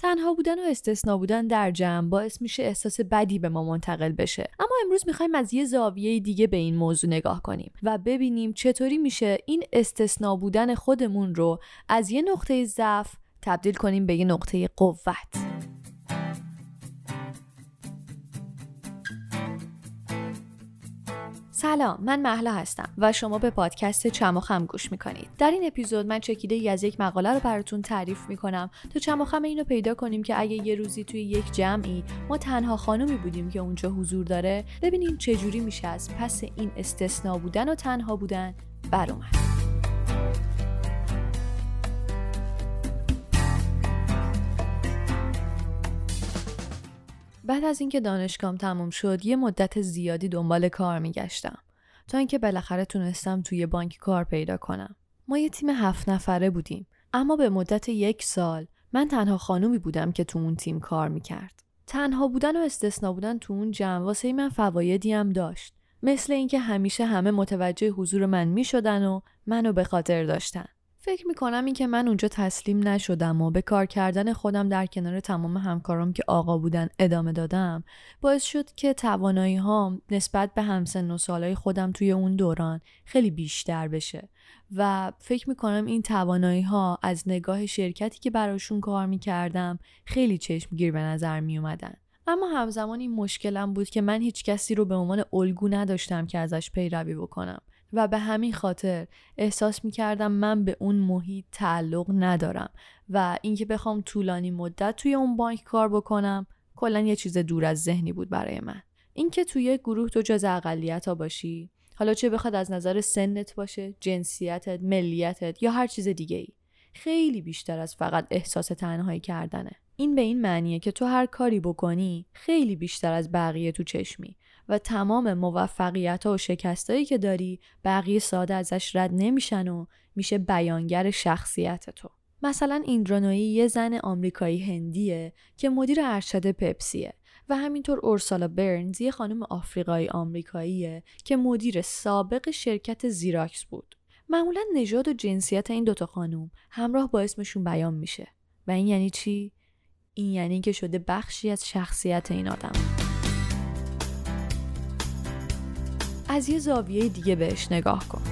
تنها بودن و استثنا بودن در جمع باعث میشه احساس بدی به ما منتقل بشه. اما امروز می‌خوایم از یه زاویه دیگه به این موضوع نگاه کنیم و ببینیم چطوری میشه این استثنا بودن خودمون رو از یه نقطه ضعف تبدیل کنیم به یه نقطه قوت. سلام من محلا هستم و شما به پادکست چم و خم گوش می‌کنید در این اپیزود من چکیده ای از یک مقاله رو براتون تعریف می‌کنم تا چم و خم اینو پیدا کنیم که اگه یه روزی توی یک جمعی ما تنها خانومی بودیم که اونجا حضور داره ببینیم چجوری میشه از پس این استثنا بودن و تنها بودن بر اومد. بعد از اینکه دانشگاهم تموم شد یه مدت زیادی دنبال کار میگشتم. تا اینکه بالاخره تونستم توی بانک کار پیدا کنم. ما یه تیم هفت نفره بودیم. اما به مدت یک سال من تنها خانومی بودم که تو اون تیم کار می‌کرد. تنها بودن و استثنا بودن تو اون جمع واسه من فوایدی هم داشت. مثل اینکه همیشه همه متوجه حضور من می‌شدن و منو به خاطر داشتن. فکر می‌کنم این که من اونجا تسلیم نشدم و به کار کردن خودم در کنار تمام همکارام که آقا بودن ادامه دادم باعث شد که توانایی ها نسبت به همسن و سالهای خودم توی اون دوران خیلی بیشتر بشه. و فکر می‌کنم این توانایی ها از نگاه شرکتی که براشون کار می‌کردم خیلی چشمگیر به نظر میومدن اما همزمان این مشکلم بود که من هیچ کسی رو به عنوان الگو نداشتم که ازش پیروی بکنم. و به همین خاطر احساس می کردم من به اون محیط تعلق ندارم و اینکه بخوام طولانی مدت توی اون بانک کار بکنم کلا یه چیز دور از ذهنی بود برای من. اینکه توی گروه تو جز اقلیت ها باشی حالا چه بخواد از نظر سنت باشه جنسیتت ملیتت یا هر چیز دیگه ای خیلی بیشتر از فقط احساس تنهایی کردنه. این به این معنیه که تو هر کاری بکنی خیلی بیشتر از بقیه تو چشمی. و تمام موفقیت و شکستایی که داری بقیه ساده ازش رد نمیشن و میشه بیانگر شخصیت تو. مثلا ایندرانویی یه زن آمریکایی هندیه که مدیر ارشد پپسیه و همینطور اورسالا برنز یه خانم آفریقایی آمریکاییه که مدیر سابق شرکت زیراکس بود. معمولا نژاد و جنسیت این دوتا خانم همراه با اسمشون بیان میشه و این یعنی چی؟ این یعنی که شده بخشی از شخصیت این آدم. از یه زاویه دیگه بهش نگاه کن.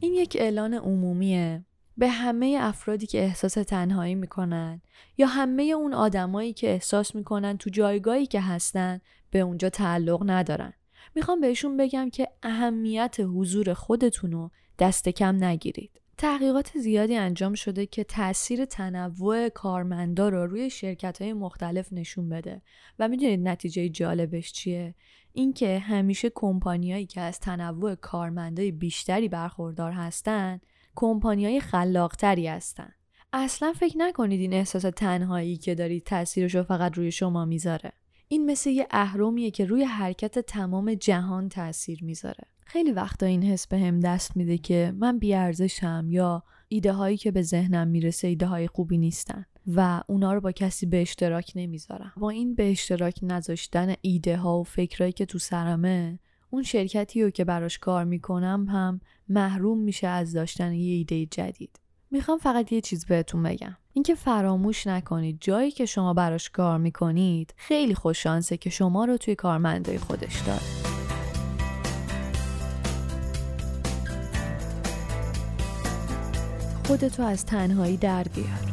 این یک اعلان عمومیه. به همه افرادی که احساس تنهایی می‌کنن یا همه اون آدمایی که احساس می‌کنن تو جایگاهی که هستن به اونجا تعلق ندارن. می‌خوام بهشون بگم که اهمیت حضور خودتون دست کم نگیرید. تحقیقات زیادی انجام شده که تاثیر تنوع کارمندا رو روی شرکت های مختلف نشون بده. و می‌دونید نتیجه جالبش چیه؟ اینکه همیشه کمپانیایی که از تنوع کارمندای بیشتری برخوردار هستن کمپانیای خلاقتری هستن. اصلا فکر نکنید این احساس تنهایی که دارید تاثیرش رو فقط روی شما می‌ذاره. این مثل یه اهرمیه که روی حرکت تمام جهان تاثیر می‌ذاره. خیلی وقتا این حس به هم دست میده که من بیارزشم یا ایده هایی که به ذهنم می‌رسه ایده های خوبی نیستن و اونا رو با کسی به اشتراک نمی‌ذارم. با این به اشتراک نذاشتن ایده ها و فکرهایی که تو سرمه اون شرکتی رو که براش کار می‌کنم هم محروم میشه از داشتن یه ایده جدید. می‌خوام فقط یه چیز بهتون بگم. اینکه فراموش نکنید جایی که شما براش کار می‌کنید خیلی خوش شانسه که شما رو توی کارمندای خودش داره. خودتو از تنهایی در بیار.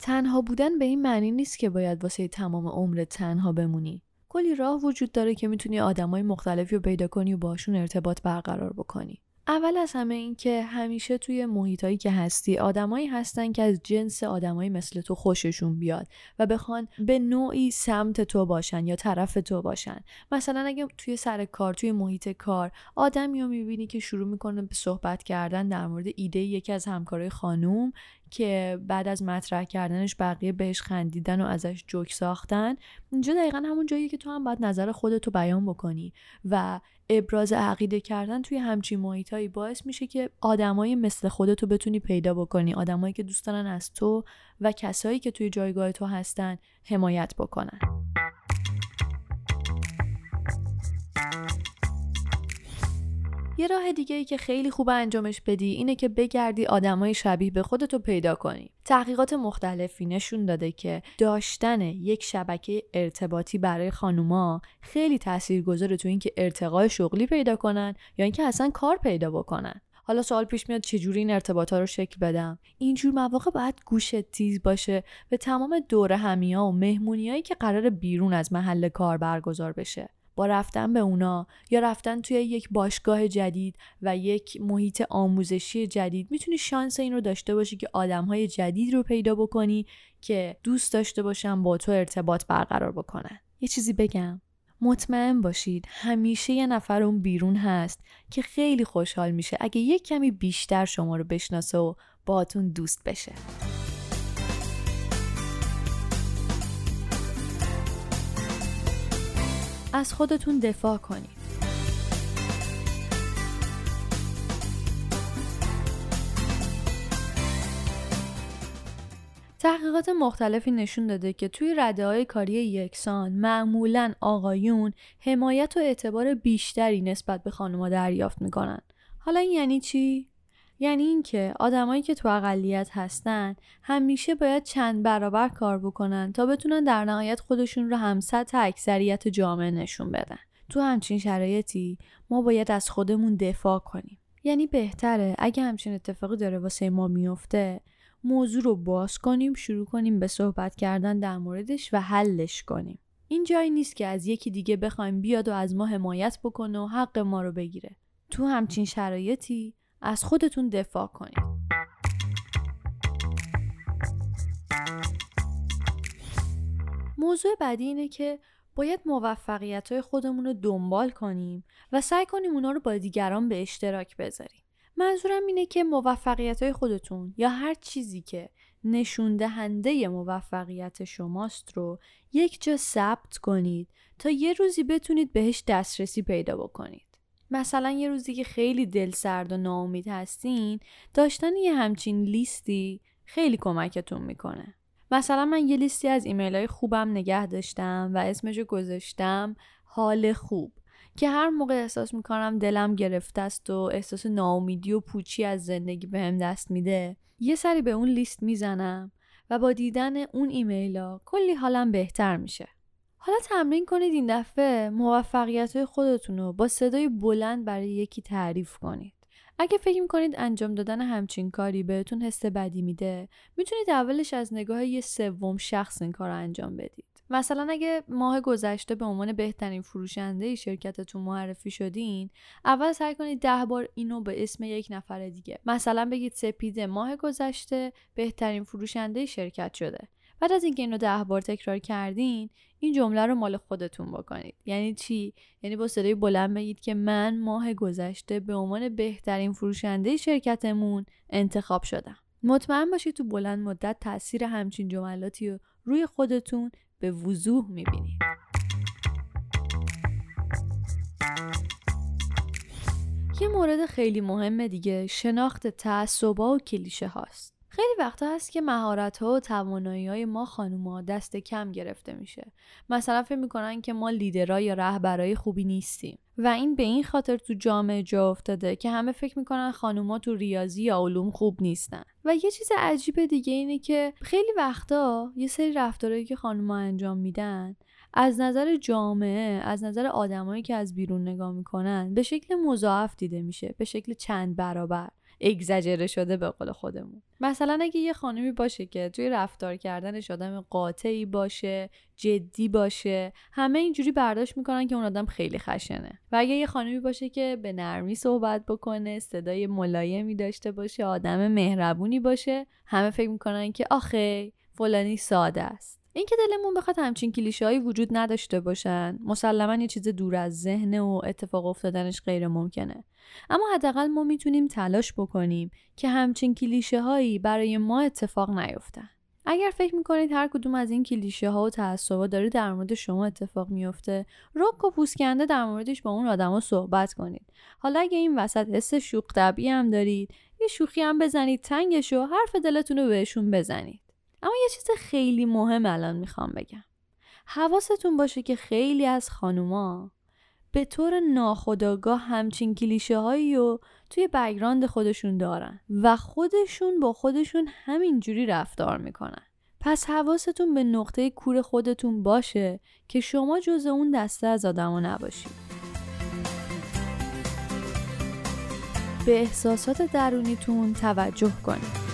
تنها بودن به این معنی نیست که باید واسه تمام عمر تنها بمونی. کلی راه وجود داره که می‌تونی آدمای مختلفی رو پیدا کنی و باشون ارتباط برقرار بکنی. اول از همه این که همیشه توی محیطایی که هستی آدمایی هستن که از جنس آدمایی مثل تو خوششون بیاد و بخوان به نوعی سمت تو باشن یا طرف تو باشن. مثلا اگه توی سر کار توی محیط کار آدمی رو می‌بینی که شروع می‌کنه به صحبت کردن در مورد ایده یکی از همکارای خانوم که بعد از مطرح کردنش بقیه بهش خندیدن و ازش جوک ساختن اینجا دقیقا همون جایی که تو هم باید نظر خودتو بیان بکنی و ابراز عقیده کردن توی همچین محیطایی باعث میشه که آدمایی مثل خودتو بتونی پیدا بکنی آدمایی که دوست دارن از تو و کسایی که توی جایگاه تو هستن حمایت بکنن. یه راه دیگه ای که خیلی خوب انجامش بدی اینه که بگردی آدمای شبیه به خودتو پیدا کنی. تحقیقات مختلفی نشون داده که داشتن یک شبکه ارتباطی برای خانوما خیلی تاثیرگذاره تو اینکه ارتقای شغلی پیدا کنن یا اینکه اصلا کار پیدا بکنن. حالا سوال پیش میاد چجوری این ارتباط ها رو شکل بدم اینجور مواقع باید گوشت تیز باشه به تمام دور همیا و مهمونیایی که قرار بیرون از محل کار برگزار بشه با رفتن به اونا یا رفتن توی یک باشگاه جدید و یک محیط آموزشی جدید می‌تونی شانس این رو داشته باشی که آدم های جدید رو پیدا بکنی که دوست داشته باشن با تو ارتباط برقرار بکنن. یه چیزی بگم. مطمئن باشید همیشه یه نفر اون بیرون هست که خیلی خوشحال میشه اگه یک کمی بیشتر شما رو بشناسه و باهاتون دوست بشه. از خودتون دفاع کنید تحقیقات مختلفی نشون داده که توی رده های کاری یکسان معمولا آقایون حمایت و اعتبار بیشتری نسبت به خانوما دریافت می‌کنن. حالا این یعنی چی؟ یعنی اینکه آدمایی که تو اقلیت هستن همیشه باید چند برابر کار بکنن تا بتونن در نهایت خودشون رو هم سطح اکثریت جامعه نشون بدن. تو همچین شرایطی ما باید از خودمون دفاع کنیم. یعنی بهتره اگه همچین اتفاقی داره واسه ما میفته موضوع رو باز کنیم شروع کنیم به صحبت کردن در موردش و حلش کنیم این جایی نیست که از یکی دیگه بخوایم بیاد و از ما حمایت بکنه و حق ما رو بگیره تو همچین شرایطی از خودتون دفاع کنید موضوع بعدی اینه که باید موفقیت های خودمون رو دنبال کنیم و سعی کنیم اونا رو با دیگران به اشتراک بذاریم منظورم اینه که موفقیت های خودتون یا هر چیزی که نشون دهنده موفقیت شماست رو یک جا ثبت کنید تا یه روزی بتونید بهش دسترسی پیدا بکنید. مثلا یه روزی که خیلی دل سرد و ناامید هستین داشتن یه همچین لیستی خیلی کمکتون می‌کنه. مثلا من یه لیستی از ایمیل های خوبم نگه داشتم و اسمشو گذاشتم حال خوب که هر موقع احساس می‌کنم دلم گرفته است و احساس ناامیدی و پوچی از زندگی بهم دست میده یه سری به اون لیست می‌زنم و با دیدن اون ایمیل ها کلی حالم بهتر میشه حالا تمرین کنید این دفعه موفقیت های خودتون رو با صدای بلند برای یکی تعریف کنید. اگه فکر می‌کنید انجام دادن همچین کاری بهتون حس بدی میده می‌تونید اولش از نگاه یه سوم شخص این کار رو انجام بدید. مثلا اگه ماه گذشته به عنوان بهترین فروشنده شرکتتون معرفی شدین اول سعی کنید ده بار اینو به اسم یک نفر دیگه مثلا بگید سپیده ماه گذشته بهترین فروشنده شرکت شده. بعد از اینکه اینو ده بار تکرار کردین این جمله رو مال خودتون بکنید. یعنی چی؟ یعنی با صدای بلند بگید که من ماه گذشته به عنوان بهترین فروشنده شرکتمون انتخاب شدم. مطمئن باشید تو بلند مدت تاثیر همچین جملاتی رو روی خودتون به وضوح می‌بینید. یه مورد خیلی مهم دیگه شناخت تعصبا و کلیشه هاست. خیلی وقتا هست که مهارت ها و توانایی های ما خانوما دست کم گرفته میشه. مثلا فکر می‌کنن که ما لیدرای یا رهبرای خوبی نیستیم. و این به این خاطر تو جامعه جا افتاده که همه فکر می‌کنن خانوما تو ریاضی یا علوم خوب نیستن. و یه چیز عجیب دیگه اینه که خیلی وقتا یه سری رفتارهایی که خانوما انجام میدن از نظر جامعه از نظر آدمایی که از بیرون نگاه می‌کنن به شکل مضاعف دیده میشه به شکل چند برابر. اگزجره شده به قول خودمون. مثلا اگه یه خانمی باشه که توی رفتار کردنش آدم قاطعی باشه جدی باشه همه اینجوری برداشت می‌کنن که اون آدم خیلی خشنه. و اگه یه خانمی باشه که به نرمی صحبت بکنه صدای ملایمی داشته باشه آدم مهربونی باشه همه فکر می‌کنن که آخه فلانی ساده است. اینکه دلمون بخواد همچین کلیشه وجود نداشته باشن. مسلما یه چیز دور از ذهن و اتفاق افتادنش غیر ممکنه. اما حداقل ما می‌تونیم تلاش بکنیم که همچین کلیشه هایی برای ما اتفاق نیفتن. اگر فکر می‌کنید هر کدوم از این کلیشه ها و تعصبا داره در مورد شما اتفاق میفته رک و پوسکنده در موردش با اون آدما صحبت کنید. حالا اگه این وسط حس شوخ طبعی هم دارید یه شوخی هم بزنید تنگش و حرف دلتون رو بهشون بزنید. اما یه چیز خیلی مهم الان می‌خوام بگم. حواستون باشه که خیلی از خانوما به طور ناخودآگاه همچین کلیشه هایی و توی بگراند خودشون دارن و خودشون با خودشون همینجوری رفتار می‌کنن. پس حواستون به نقطه کور خودتون باشه که شما جز اون دسته از آدما نباشید. به احساسات درونیتون توجه کنید.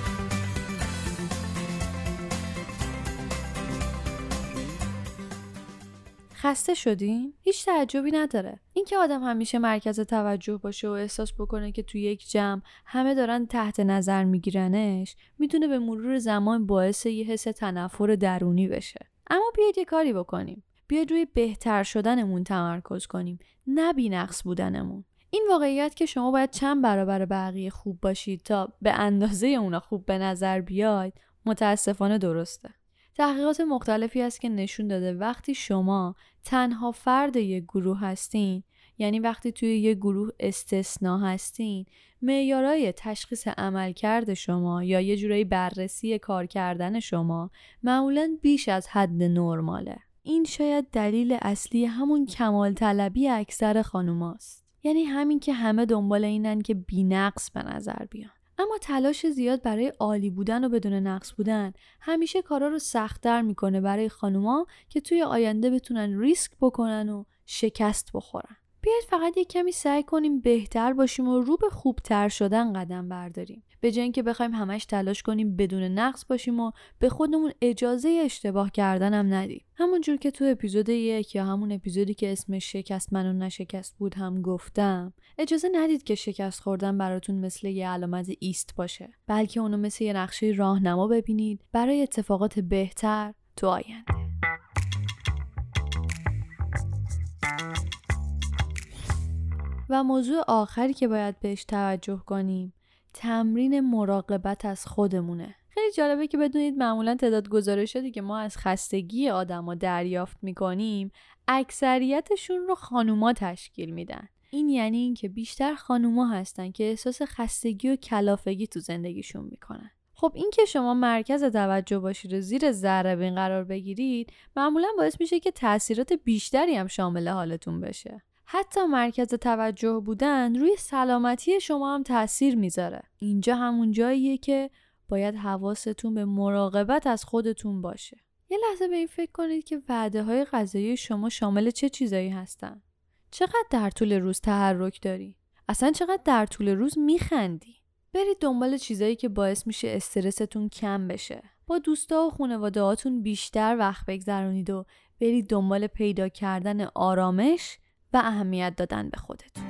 خسته شدین؟ هیچ تعجبی نداره. اینکه آدم همیشه مرکز توجه باشه و احساس بکنه که توی یک جمع همه دارن تحت نظر میگیرنش می‌تونه به مرور زمان باعث یه حس تنفر درونی بشه. اما بیاید یه کاری بکنیم. بیاید روی بهتر شدنمون تمرکز کنیم نه بینقص بودنمون. این واقعیت که شما باید چند برابر بقیه خوب باشید تا به اندازه اونا خوب به نظر بیاید متاسفانه درسته. تحقیقات مختلفی هست که نشون داده وقتی شما تنها فرد یک گروه هستین یعنی وقتی توی یک گروه استثنا هستین معیارای تشخیص عملکرد شما یا یه جورایی بررسی کار کردن شما معمولا بیش از حد نرماله. این شاید دلیل اصلی همون کمال طلبی اکثر خانوماست. یعنی همین که همه دنبال اینن که بینقص به نظر بیان. اما تلاش زیاد برای عالی بودن و بدون نقص بودن همیشه کارا رو سختتر می‌کنه برای خانوما که توی آینده بتونن ریسک بکنن و شکست بخورن. بیاید فقط یک کمی سعی کنیم بهتر باشیم و رو به خوبتر شدن قدم برداریم به جای اینکه بخوایم همش تلاش کنیم بدون نقص باشیم و به خودمون اجازه اشتباه کردن هم ندیم همونجور که تو اپیزود یک یا همون اپیزودی که اسمش شکست منو نشکست بود هم گفتم اجازه ندید که شکست خوردن براتون مثل یه علامت ایست باشه بلکه اونو مثل یه نقشه راهنما ببینید برای اتفاقات بهتر تو آینده. و موضوع آخری که باید بهش توجه کنیم تمرین مراقبت از خودمونه. خیلی جالبه که بدونید معمولا تعداد گزارشاتی که ما از خستگی آدما دریافت می‌کنیم اکثریتشون رو خانوما تشکیل میدن. این یعنی اینکه بیشتر خانوما هستن که احساس خستگی و کلافگی تو زندگیشون می‌کنن. خب این که شما مرکز توجه باشید و زیر ذره قرار بگیرید معمولا باعث میشه که تاثیرات بیشتری هم شامل حالتون بشه. حتی مرکز توجه بودن روی سلامتی شما هم تاثیر می‌ذاره. اینجا همون جاییه که باید حواستون به مراقبت از خودتون باشه. یه لحظه به این فکر کنید که وعده های غذایی شما شامل چه چیزایی هستن؟ چقدر در طول روز تحرک داری؟ اصلا چقدر در طول روز میخندی؟ برید دنبال چیزایی که باعث میشه استرستون کم بشه. با دوستا و خانواده بیشتر وقت بگذرونید و برید دنبال پیدا کردن آرامش و اهمیت دادن به خودتون.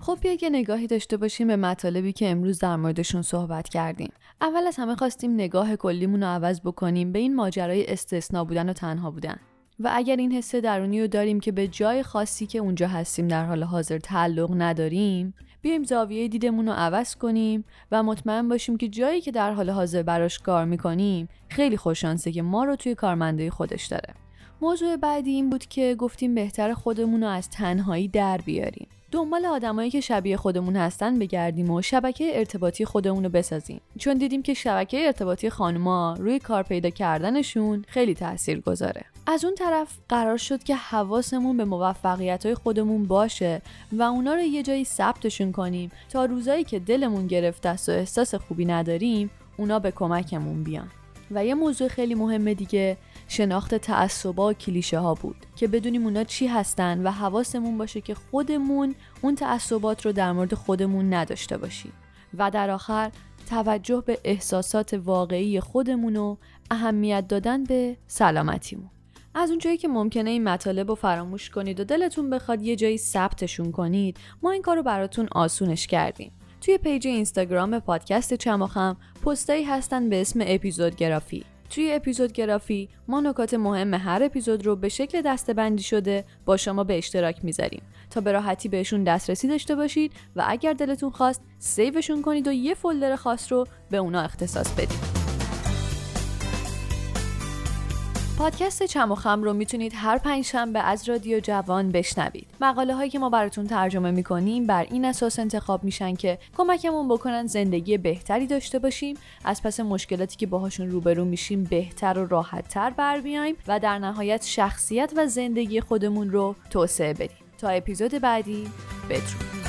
خب بیا که نگاهی داشته باشیم به مطالبی که امروز در موردشون صحبت کردیم. اول از همه خواستیم نگاه کلیمون رو عوض بکنیم به این ماجرای استثنا بودن و تنها بودن. و اگر این حس درونی رو داریم که به جای خاصی که اونجا هستیم در حال حاضر تعلق نداریم بیایم زاویه دیدمون رو عوض کنیم و مطمئن باشیم که جایی که در حال حاضر براش کار می‌کنیم خیلی خوششانسه که ما رو توی کارمنده خودش داره. موضوع بعدی این بود که گفتیم بهتر خودمون رو از تنهایی در بیاریم. دنبال آدمایی که شبیه خودمون هستن بگردیم و شبکه ارتباطی خودمون رو بسازیم. چون دیدیم که شبکه ارتباطی خانما روی کار پیدا کردنشون خیلی تاثیر گذاره از اون طرف قرار شد که حواسمون به موفقیت های خودمون باشه و اونا رو یه جایی ثبتشون کنیم تا روزایی که دلمون گرفته است و احساس خوبی نداریم اونا به کمکمون بیان. و یه موضوع خیلی مهم دیگه شناخت تعصبا و کلیشه ها بود که بدونیم اونا چی هستن و حواسمون باشه که خودمون اون تعصبات رو در مورد خودمون نداشته باشیم. و در آخر توجه به احساسات واقعی خودمون و اهمیت دادن به سلامتیمون. از اونجایی که ممکنه این مطالب رو فراموش کنید و دلتون بخواد یه جایی ثبتشون کنید ما این کار رو براتون آسونش کردیم. توی page اینستاگرام پادکست چم و خم پستایی هستن به اسم اپیزود گرافی. توی اپیزود گرافی ما نکات مهم هر اپیزود رو به شکل دسته‌بندی شده با شما به اشتراک می‌ذاریم. تا به راحتی بهشون دسترسی داشته باشید و اگر دلتون خواست save شون کنید و یه folder خاص رو به اونا اختصاص بدید. پادکست چم و خم رو می‌تونید هر پنج شنبه از رادیو جوان بشنوید. مقاله هایی که ما براتون ترجمه می‌کنیم بر این اساس انتخاب میشن که کمکمون بکنن زندگی بهتری داشته باشیم، از پس مشکلاتی که باهاشون روبرو میشیم بهتر و راحتتر بر بیایم و در نهایت شخصیت و زندگی خودمون رو توسعه بدیم. تا اپیزود بعدی بدرود